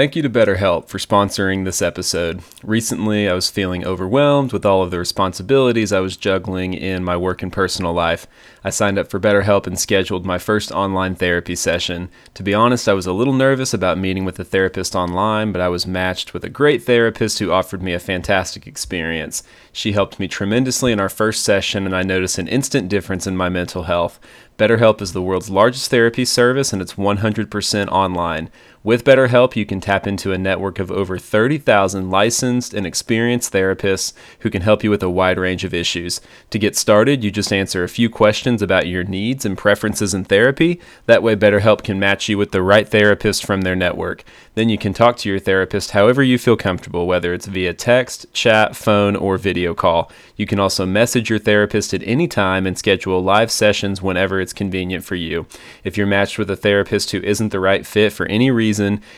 Thank you to BetterHelp for sponsoring this episode. Recently, I was feeling overwhelmed with all of the responsibilities I was juggling in my work and personal life. I signed up for BetterHelp and scheduled my first online therapy session. To be honest, I was a little nervous about meeting with a therapist online, but I was matched with a great therapist who offered me a fantastic experience. She helped me tremendously in our first session, and I noticed an instant difference in my mental health. BetterHelp is the world's largest therapy service and it's 100% online. With BetterHelp, you can tap into a network of over 30,000 licensed and experienced therapists who can help you with a wide range of issues. To get started, you just answer a few questions about your needs and preferences in therapy. That way, BetterHelp can match you with the right therapist from their network. Then you can talk to your therapist however you feel comfortable, whether it's via text, chat, phone, or video call. You can also message your therapist at any time and schedule live sessions whenever it's convenient for you. If you're matched with a therapist who isn't the right fit for any reason,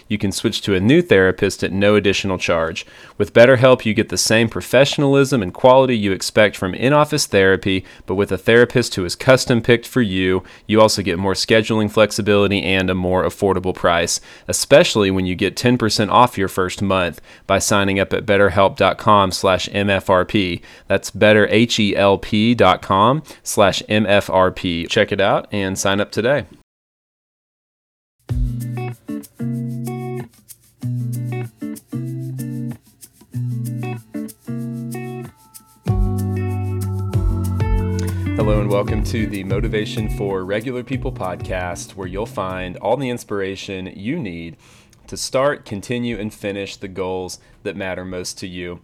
you can switch to a new therapist at no additional charge. With BetterHelp, you get the same professionalism and quality you expect from in office therapy, but with a therapist who is custom picked for you. You also get more scheduling flexibility and a more affordable price, especially when you get 10% off your first month by signing up at betterhelp.com slash MFRP. That's betterhelp.com slash MFRP. Check it out and sign up today. Hello, and welcome to the Motivation for Regular People podcast, where you'll find all the inspiration you need to start, continue, and finish the goals that matter most to you.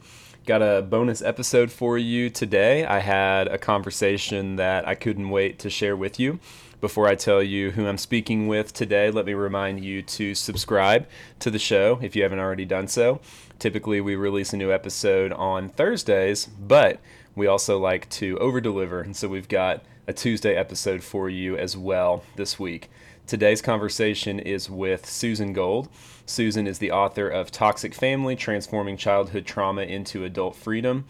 Got a bonus episode for you today. I had a conversation that I couldn't wait to share with you. Before I tell you who I'm speaking with today, let me remind you to subscribe to the show if you haven't already done so. Typically, we release a new episode on Thursdays, but we also like to over deliver. And so we've got a Tuesday episode for you as well this week. Today's conversation is with Susan Gold. Susan is the author of Toxic Family Transforming Childhood Trauma into Adult Freedom.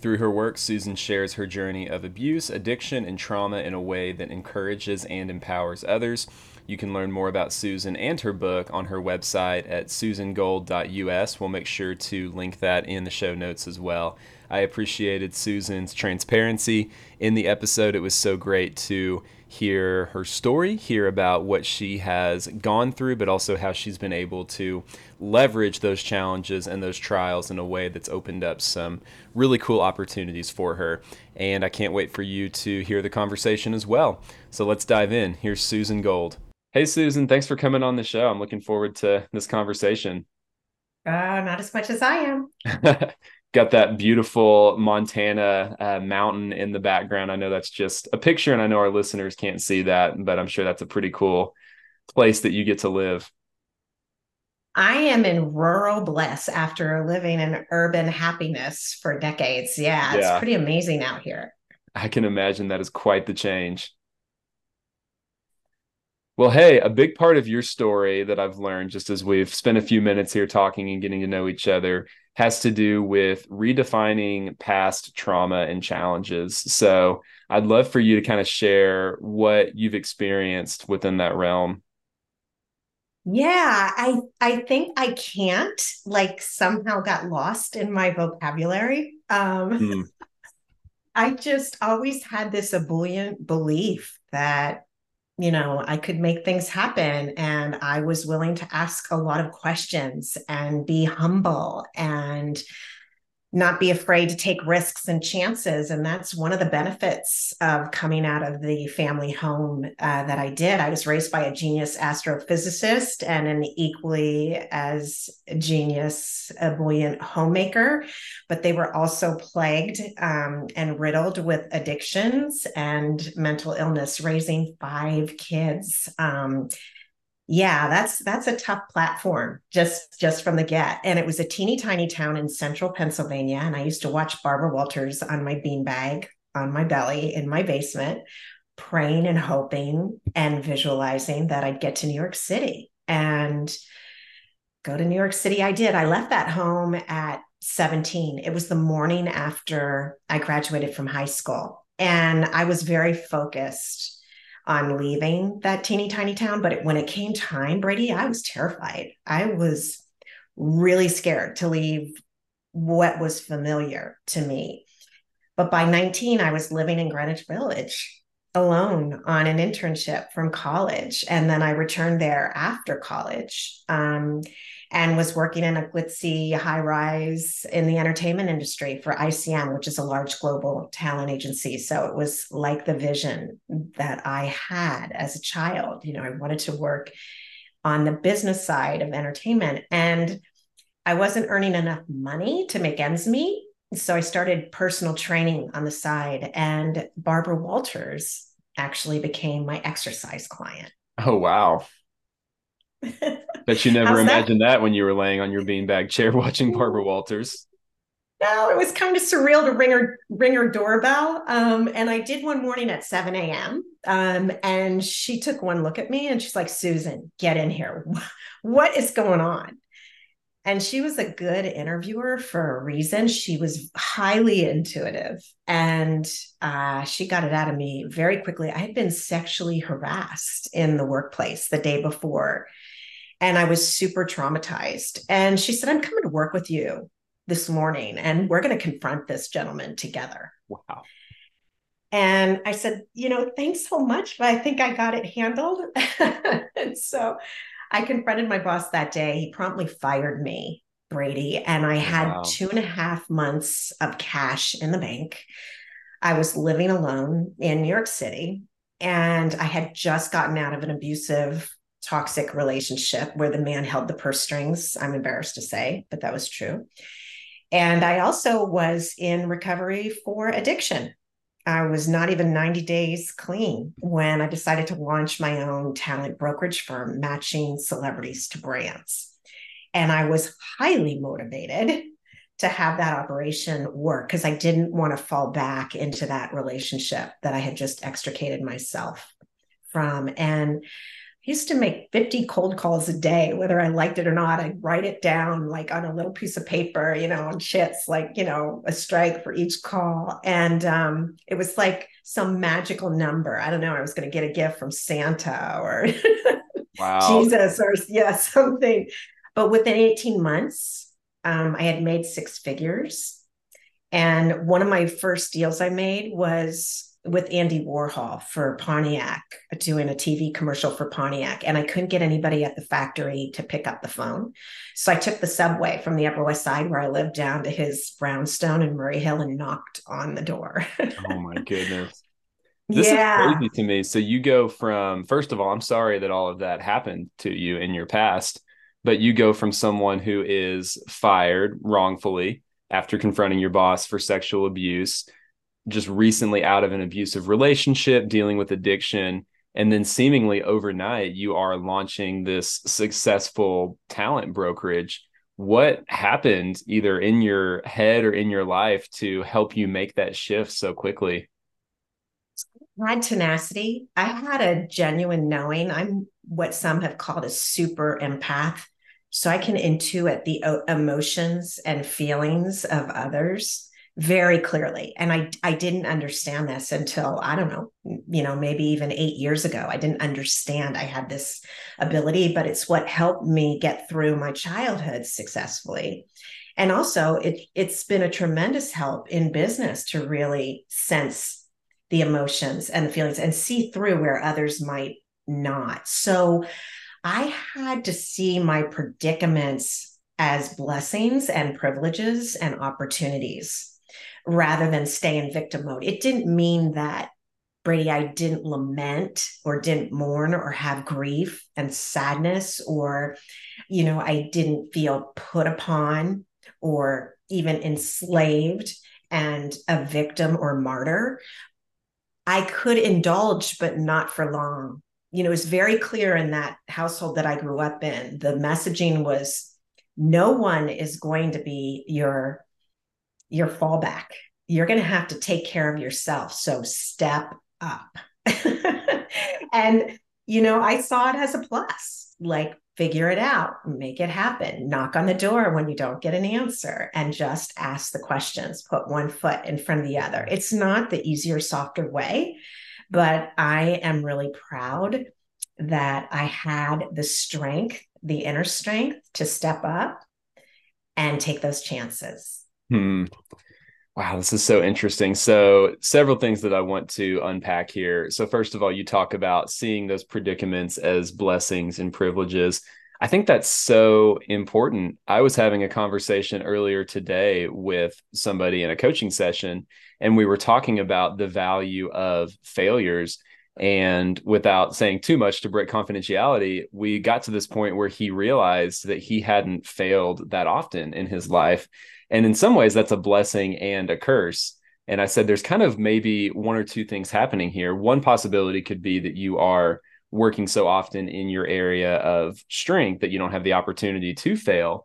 Through her work, Susan shares her journey of abuse, addiction, and trauma in a way that encourages and empowers others. You can learn more about Susan and her book on her website at susangold.us. We'll make sure to link that in the show notes as well. I appreciated Susan's transparency in the episode. It was so great to hear her story, hear about what she has gone through, but also how she's been able to leverage those challenges and those trials in a way that's opened up some really cool opportunities for her. And I can't wait for you to hear the conversation as well. So let's dive in. Here's Susan Gold. Hey, Susan, thanks for coming on the show. I'm looking forward to this conversation. Uh, not as much as I am. got that beautiful Montana uh, mountain in the background. I know that's just a picture, and I know our listeners can't see that, but I'm sure that's a pretty cool place that you get to live. I am in rural bliss after living in urban happiness for decades. Yeah, it's yeah. pretty amazing out here. I can imagine that is quite the change. Well, hey, a big part of your story that I've learned just as we've spent a few minutes here talking and getting to know each other has to do with redefining past trauma and challenges. So I'd love for you to kind of share what you've experienced within that realm. Yeah, I I think I can't like somehow got lost in my vocabulary. Um mm. I just always had this ebullient belief that you know, I could make things happen. And I was willing to ask a lot of questions and be humble and not be afraid to take risks and chances. And that's one of the benefits of coming out of the family home uh, that I did. I was raised by a genius astrophysicist and an equally as genius, buoyant homemaker, but they were also plagued um, and riddled with addictions and mental illness, raising five kids. Um, yeah that's that's a tough platform just just from the get. And it was a teeny tiny town in central pennsylvania and i used to watch barbara walters on my beanbag on my belly in my basement praying and hoping and visualizing that i'd get to new york city. And go to new york city i did. I left that home at 17 it was the morning after i graduated from high school and i was very focused on leaving that teeny tiny town. But it, when it came time, Brady, I was terrified. I was really scared to leave what was familiar to me. But by 19, I was living in Greenwich Village alone on an internship from college. And then I returned there after college um, and was working in a glitzy high rise in the entertainment industry for ICM, which is a large global talent agency. So it was like the vision that I had as a child. You know, I wanted to work on the business side of entertainment. And I wasn't earning enough money to make ends meet. So I started personal training on the side, and Barbara Walters actually became my exercise client. Oh, wow. Bet you never imagined that? that? when you were laying on your beanbag chair watching Barbara Walters. No, it was kind of surreal to ring her ring her doorbell. Um, and I did one morning at 7 a.m. Um, and she took one look at me and she's like, Susan, get in here. What is going on? And she was a good interviewer for a reason. She was highly intuitive and uh, she got it out of me very quickly. I had been sexually harassed in the workplace the day before and I was super traumatized. And she said, I'm coming to work with you this morning and we're going to confront this gentleman together. Wow. And I said, you know, thanks so much, but I think I got it handled. and so I confronted my boss that day. He promptly fired me, Brady, and I oh, had wow. two and a half months of cash in the bank. I was living alone in New York City, and I had just gotten out of an abusive, toxic relationship where the man held the purse strings. I'm embarrassed to say, but that was true. And I also was in recovery for addiction. I was not even 90 days clean when I decided to launch my own talent brokerage firm, matching celebrities to brands. And I was highly motivated to have that operation work because I didn't want to fall back into that relationship that I had just extricated myself from. And used to make 50 cold calls a day, whether I liked it or not. I'd write it down like on a little piece of paper, you know, on shits, like, you know, a strike for each call. And um, it was like some magical number. I don't know. I was going to get a gift from Santa or wow. Jesus or, yeah, something. But within 18 months, um, I had made six figures. And one of my first deals I made was with Andy Warhol for Pontiac, doing a TV commercial for Pontiac, and I couldn't get anybody at the factory to pick up the phone. So I took the subway from the Upper West Side, where I lived, down to his brownstone in Murray Hill and knocked on the door. oh my goodness. This yeah. is crazy to me. So you go from, first of all, I'm sorry that all of that happened to you in your past, but you go from someone who is fired wrongfully after confronting your boss for sexual abuse just recently out of an abusive relationship, dealing with addiction, and then seemingly overnight you are launching this successful talent brokerage. What happened either in your head or in your life to help you make that shift so quickly? I had tenacity. I had a genuine knowing. I'm what some have called a super empath. So I can intuit the emotions and feelings of others very clearly. And i i didn't understand this until i don't know you know maybe even 8 years ago. I didn't understand i had this ability but it's what helped me get through my childhood successfully. And also it it's been a tremendous help in business to really sense the emotions and the feelings and see through where others might not. So i had to see my predicaments as blessings and privileges and opportunities rather than stay in victim mode. It didn't mean that Brady, I didn't lament or didn't mourn or have grief and sadness, or, you know, I didn't feel put upon or even enslaved and a victim or martyr. I could indulge, but not for long. You know, it was very clear in that household that I grew up in. The messaging was no one is going to be your your fallback. You're going to have to take care of yourself. So step up. and, you know, I saw it as a plus like, figure it out, make it happen, knock on the door when you don't get an answer, and just ask the questions, put one foot in front of the other. It's not the easier, softer way, but I am really proud that I had the strength, the inner strength to step up and take those chances. Hmm. Wow, this is so interesting. So, several things that I want to unpack here. So, first of all, you talk about seeing those predicaments as blessings and privileges. I think that's so important. I was having a conversation earlier today with somebody in a coaching session, and we were talking about the value of failures. And without saying too much to break confidentiality, we got to this point where he realized that he hadn't failed that often in his life. And in some ways, that's a blessing and a curse. And I said, there's kind of maybe one or two things happening here. One possibility could be that you are working so often in your area of strength that you don't have the opportunity to fail.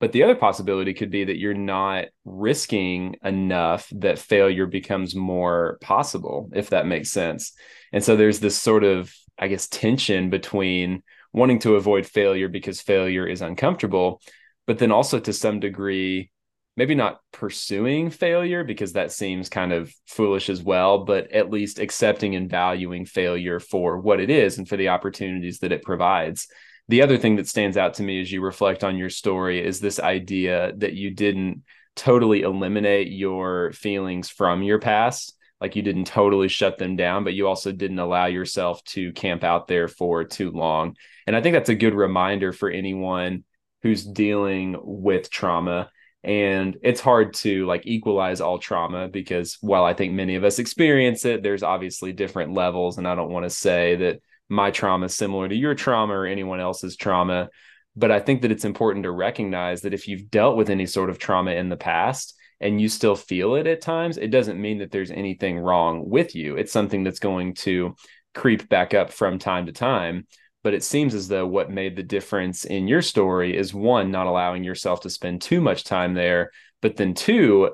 But the other possibility could be that you're not risking enough that failure becomes more possible, if that makes sense. And so there's this sort of, I guess, tension between wanting to avoid failure because failure is uncomfortable, but then also to some degree, maybe not pursuing failure because that seems kind of foolish as well, but at least accepting and valuing failure for what it is and for the opportunities that it provides. The other thing that stands out to me as you reflect on your story is this idea that you didn't totally eliminate your feelings from your past. Like you didn't totally shut them down, but you also didn't allow yourself to camp out there for too long. And I think that's a good reminder for anyone who's dealing with trauma and it's hard to like equalize all trauma because while i think many of us experience it there's obviously different levels and i don't want to say that my trauma is similar to your trauma or anyone else's trauma but i think that it's important to recognize that if you've dealt with any sort of trauma in the past and you still feel it at times it doesn't mean that there's anything wrong with you. It's something that's going to creep back up from time to time but it seems as though what made the difference in your story is one not allowing yourself to spend too much time there but then two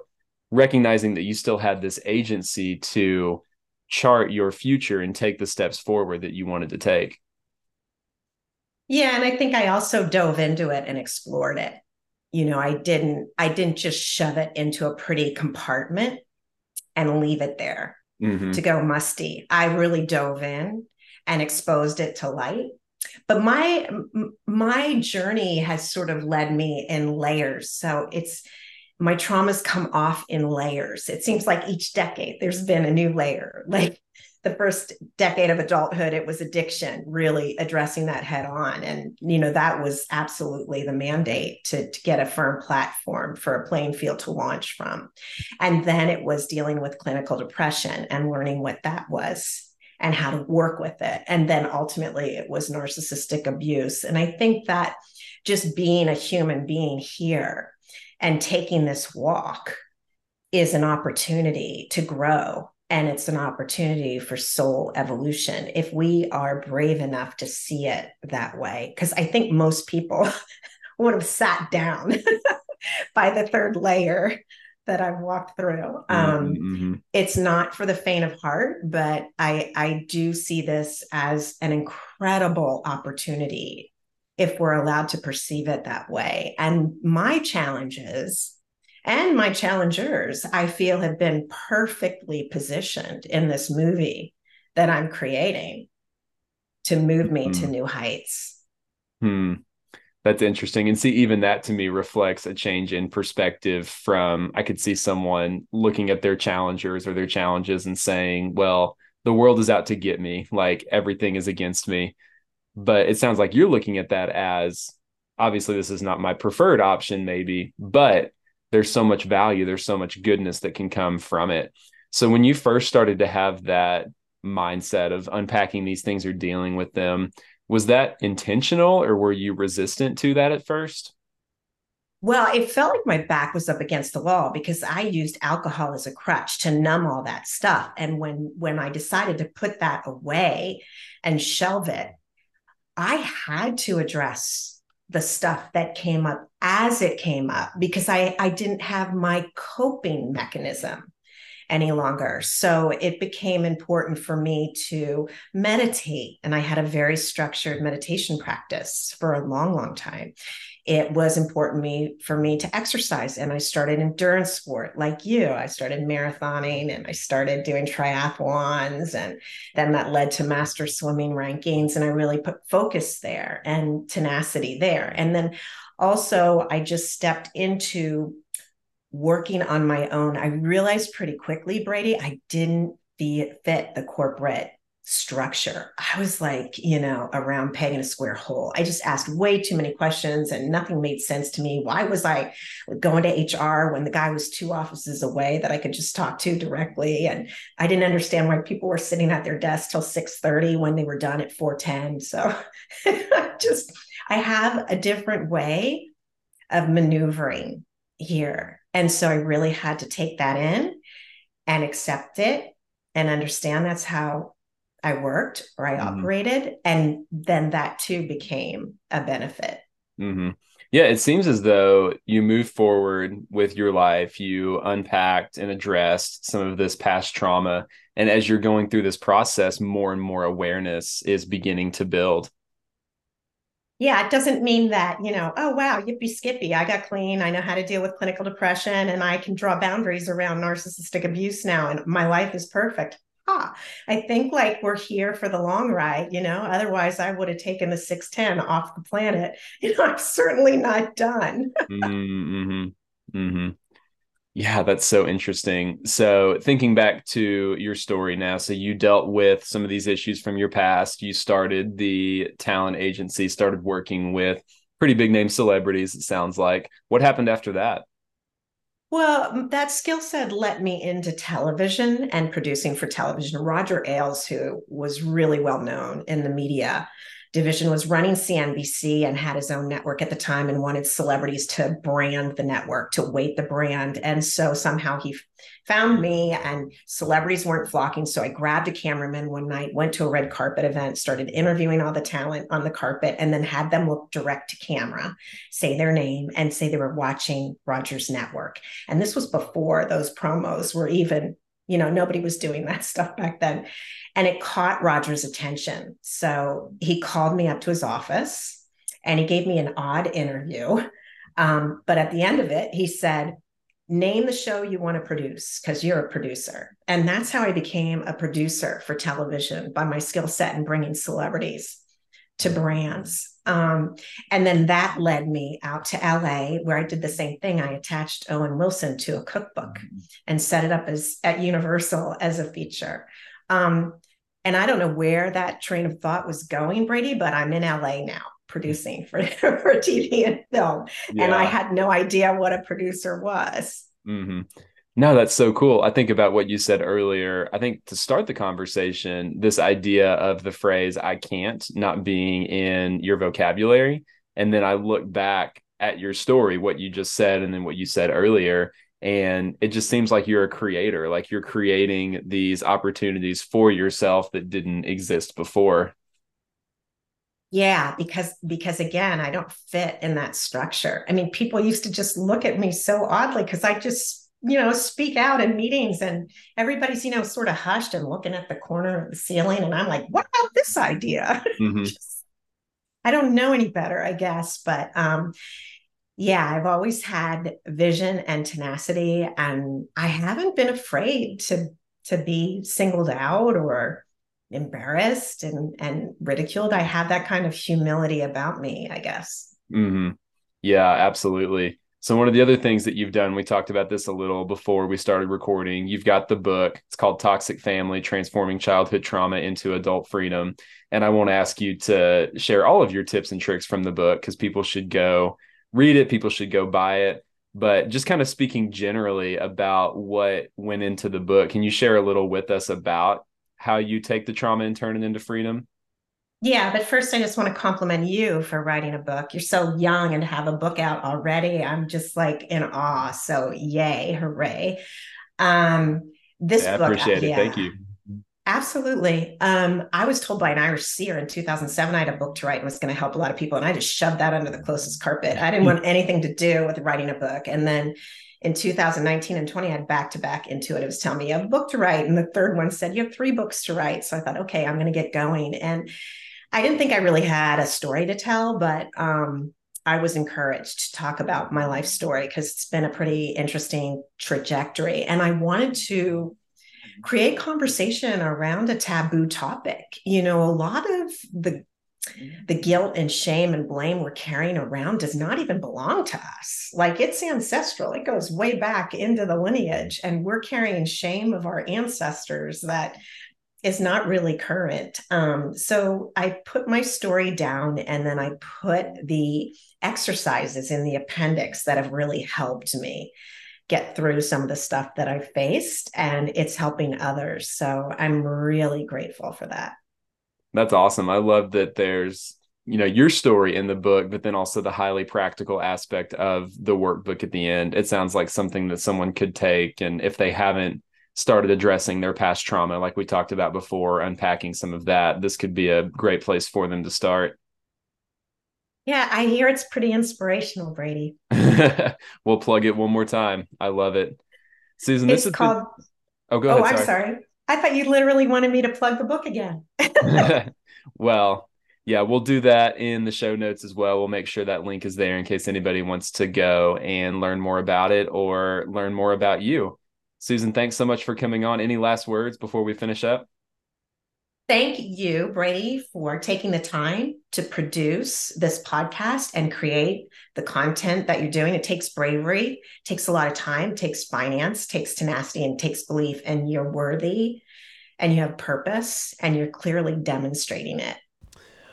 recognizing that you still had this agency to chart your future and take the steps forward that you wanted to take. Yeah and i think i also dove into it and explored it. You know i didn't i didn't just shove it into a pretty compartment and leave it there mm-hmm. to go musty. I really dove in and exposed it to light but my my journey has sort of led me in layers. So it's my traumas come off in layers. It seems like each decade there's been a new layer. Like the first decade of adulthood it was addiction really addressing that head on. And you know that was absolutely the mandate to, to get a firm platform for a playing field to launch from. And then it was dealing with clinical depression and learning what that was and how to work with it. And then ultimately it was narcissistic abuse. And I think that just being a human being here and taking this walk is an opportunity to grow and it's an opportunity for soul evolution if we are brave enough to see it that way because i think most people would have sat down by the third layer that I've walked through. Mm-hmm, um, mm-hmm. It's not for the faint of heart, but I I do see this as an incredible opportunity if we're allowed to perceive it that way. And my challenges and my challengers, I feel, have been perfectly positioned in this movie that I'm creating to move me mm-hmm. to new heights. Hmm that's interesting. And see even that to me reflects a change in perspective from i could see someone looking at their challengers or their challenges and saying well the world is out to get me. Like everything is against me. But it sounds like you're looking at that as obviously this is not my preferred option maybe but there's so much value there's so much goodness that can come from it. So when you first started to have that mindset of unpacking these things or dealing with them was that intentional or were you resistant to that at first? Well, it felt like my back was up against the wall because I used alcohol as a crutch to numb all that stuff. And when when I decided to put that away and shelve it, I had to address the stuff that came up as it came up because I, I didn't have my coping mechanism any longer. So it became important for me to meditate. And I had a very structured meditation practice for a long, long time. It was important me for me to exercise. And I started endurance sport like you. I started marathoning and I started doing triathlons. And then that led to master swimming rankings. And I really put focus there and tenacity there. And then also I just stepped into working on my own. I realized pretty quickly, Brady, I didn't fit the corporate structure. I was like, you know, around peg in a square hole. I just asked way too many questions and nothing made sense to me. Why was I going to HR when the guy was two offices away that I could just talk to directly? And I didn't understand why people were sitting at their desk till 6:30 when they were done at 4:10. So just I have a different way of maneuvering here. And so I really had to take that in and accept it and understand that's how I worked or I mm-hmm. operated. And then that too became a benefit. Mm-hmm. Yeah, it seems as though you moved forward with your life, you unpacked and addressed some of this past trauma. And as you're going through this process, more and more awareness is beginning to build. Yeah, it doesn't mean that, you know, oh, wow, yippee skippy, I got clean. I know how to deal with clinical depression and I can draw boundaries around narcissistic abuse now and my life is perfect ah, I think like we're here for the long ride, you know, otherwise I would have taken the 610 off the planet. You know, I'm certainly not done. mm-hmm. Mm-hmm. Yeah, that's so interesting. So, thinking back to your story now, so you dealt with some of these issues from your past. You started the talent agency, started working with pretty big name celebrities, it sounds like. What happened after that? Well, that skill set let me into television and producing for television. Roger Ailes, who was really well known in the media division, was running CNBC and had his own network at the time and wanted celebrities to brand the network, to weight the brand. And so somehow he found me and celebrities weren't flocking. So I grabbed a cameraman one night, went to a red carpet event, started interviewing all the talent on the carpet, and then had them look direct to camera, say their name, and say they were watching Rogers Network. And this was before those promos were even, you know, nobody was doing that stuff back then. And it caught Roger's attention. So he called me up to his office and he gave me an odd interview. Um, but at the end of it, he said, name the show you want to produce because you're a producer. And that's how I became a producer for television by my skill set in bringing celebrities to brands. Um, and then that led me out to LA where I did the same thing. I attached Owen Wilson to a cookbook mm-hmm. and set it up as at Universal as a feature. Um, and I don't know where that train of thought was going, Brady, but I'm in LA now producing for, for TV and film. Yeah. And I had no idea what a producer was. Mm-hmm. No, that's so cool. I think about what you said earlier. I think to start the conversation, this idea of the phrase I can't not being in your vocabulary. And then I look back at your story, what you just said, and then what you said earlier. And it just seems like you're a creator, like you're creating these opportunities for yourself that didn't exist before. Yeah, because because again, I don't fit in that structure. I mean, people used to just look at me so oddly because I just, you know, speak out in meetings and everybody's, you know, sort of hushed and looking at the corner of the ceiling. And I'm like, what about this idea? Mm-hmm. just, I don't know any better, I guess. But um, yeah, I've always had vision and tenacity, and I haven't been afraid to to be singled out or embarrassed and and ridiculed i have that kind of humility about me i guess mm-hmm. yeah absolutely so one of the other things that you've done we talked about this a little before we started recording you've got the book. It's called toxic family transforming childhood trauma into adult freedom. And i won't ask you to share all of your tips and tricks from the book because people should go read it people should go buy it. But just kind of speaking generally about what went into the book can you share a little with us about how you take the trauma and turn it into freedom? Yeah, but first, I just want to compliment you for writing a book. You're so young and have a book out already. I'm just like in awe. So, yay, hooray! Um, this yeah, book, I appreciate yeah, it. Thank you. Absolutely. Um, I was told by an Irish seer in 2007 I had a book to write and was going to help a lot of people, and I just shoved that under the closest carpet. I didn't want anything to do with writing a book, and then in 2019 and 20, I had back to back intuitives it. It telling me you have a book to write. And the third one said, you have three books to write. So I thought, okay, I'm going to get going. And I didn't think I really had a story to tell, but um, I was encouraged to talk about my life story because it's been a pretty interesting trajectory. And I wanted to create conversation around a taboo topic. You know, a lot of the the guilt and shame and blame we're carrying around does not even belong to us. Like it's ancestral, it goes way back into the lineage, and we're carrying shame of our ancestors that is not really current. Um, so I put my story down and then I put the exercises in the appendix that have really helped me get through some of the stuff that I've faced, and it's helping others. So I'm really grateful for that. That's awesome. I love that there's you know your story in the book but then also the highly practical aspect of the workbook at the end it sounds like something that someone could take and if they haven't started addressing their past trauma like we talked about before unpacking some of that this could be a great place for them to start yeah i hear it's pretty inspirational brady we'll plug it one more time i love it susan it's this is called the... oh go ahead oh i'm sorry I thought you literally wanted me to plug the book again. well, yeah, we'll do that in the show notes as well. We'll make sure that link is there in case anybody wants to go and learn more about it or learn more about you. Susan, thanks so much for coming on. Any last words before we finish up? Thank you, Brady, for taking the time to produce this podcast and create the content that you're doing. It takes bravery, takes a lot of time, takes finance, takes tenacity, and takes belief. And you're worthy and you have purpose and you're clearly demonstrating it.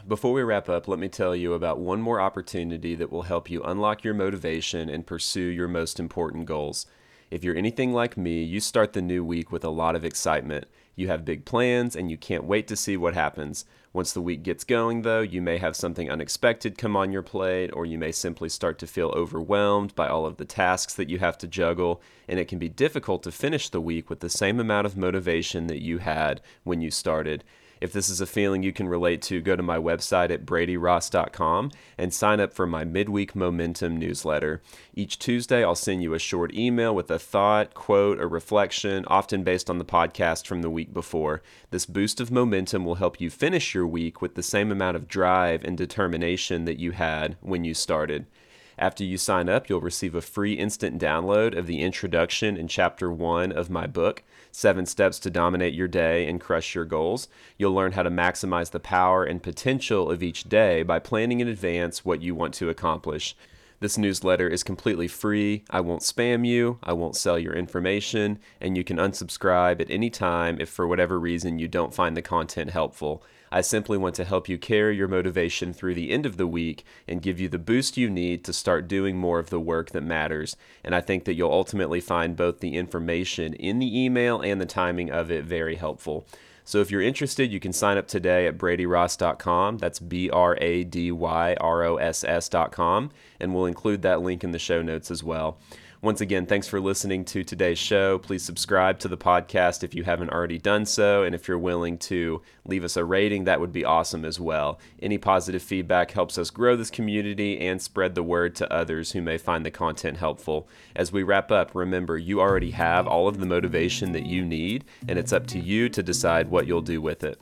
Before we wrap up, let me tell you about one more opportunity that will help you unlock your motivation and pursue your most important goals. If you're anything like me, you start the new week with a lot of excitement. You have big plans and you can't wait to see what happens. Once the week gets going, though, you may have something unexpected come on your plate, or you may simply start to feel overwhelmed by all of the tasks that you have to juggle, and it can be difficult to finish the week with the same amount of motivation that you had when you started. If this is a feeling you can relate to, go to my website at bradyross.com and sign up for my midweek momentum newsletter. Each Tuesday, I'll send you a short email with a thought, quote, or reflection, often based on the podcast from the week before. This boost of momentum will help you finish your week with the same amount of drive and determination that you had when you started. After you sign up, you'll receive a free instant download of the introduction in chapter one of my book, Seven Steps to Dominate Your Day and Crush Your Goals. You'll learn how to maximize the power and potential of each day by planning in advance what you want to accomplish. This newsletter is completely free. I won't spam you, I won't sell your information, and you can unsubscribe at any time if for whatever reason you don't find the content helpful. I simply want to help you carry your motivation through the end of the week and give you the boost you need to start doing more of the work that matters. And I think that you'll ultimately find both the information in the email and the timing of it very helpful. So if you're interested, you can sign up today at bradyross.com. That's B R A D Y R O S S.com. And we'll include that link in the show notes as well. Once again, thanks for listening to today's show. Please subscribe to the podcast if you haven't already done so. And if you're willing to leave us a rating, that would be awesome as well. Any positive feedback helps us grow this community and spread the word to others who may find the content helpful. As we wrap up, remember you already have all of the motivation that you need, and it's up to you to decide what you'll do with it.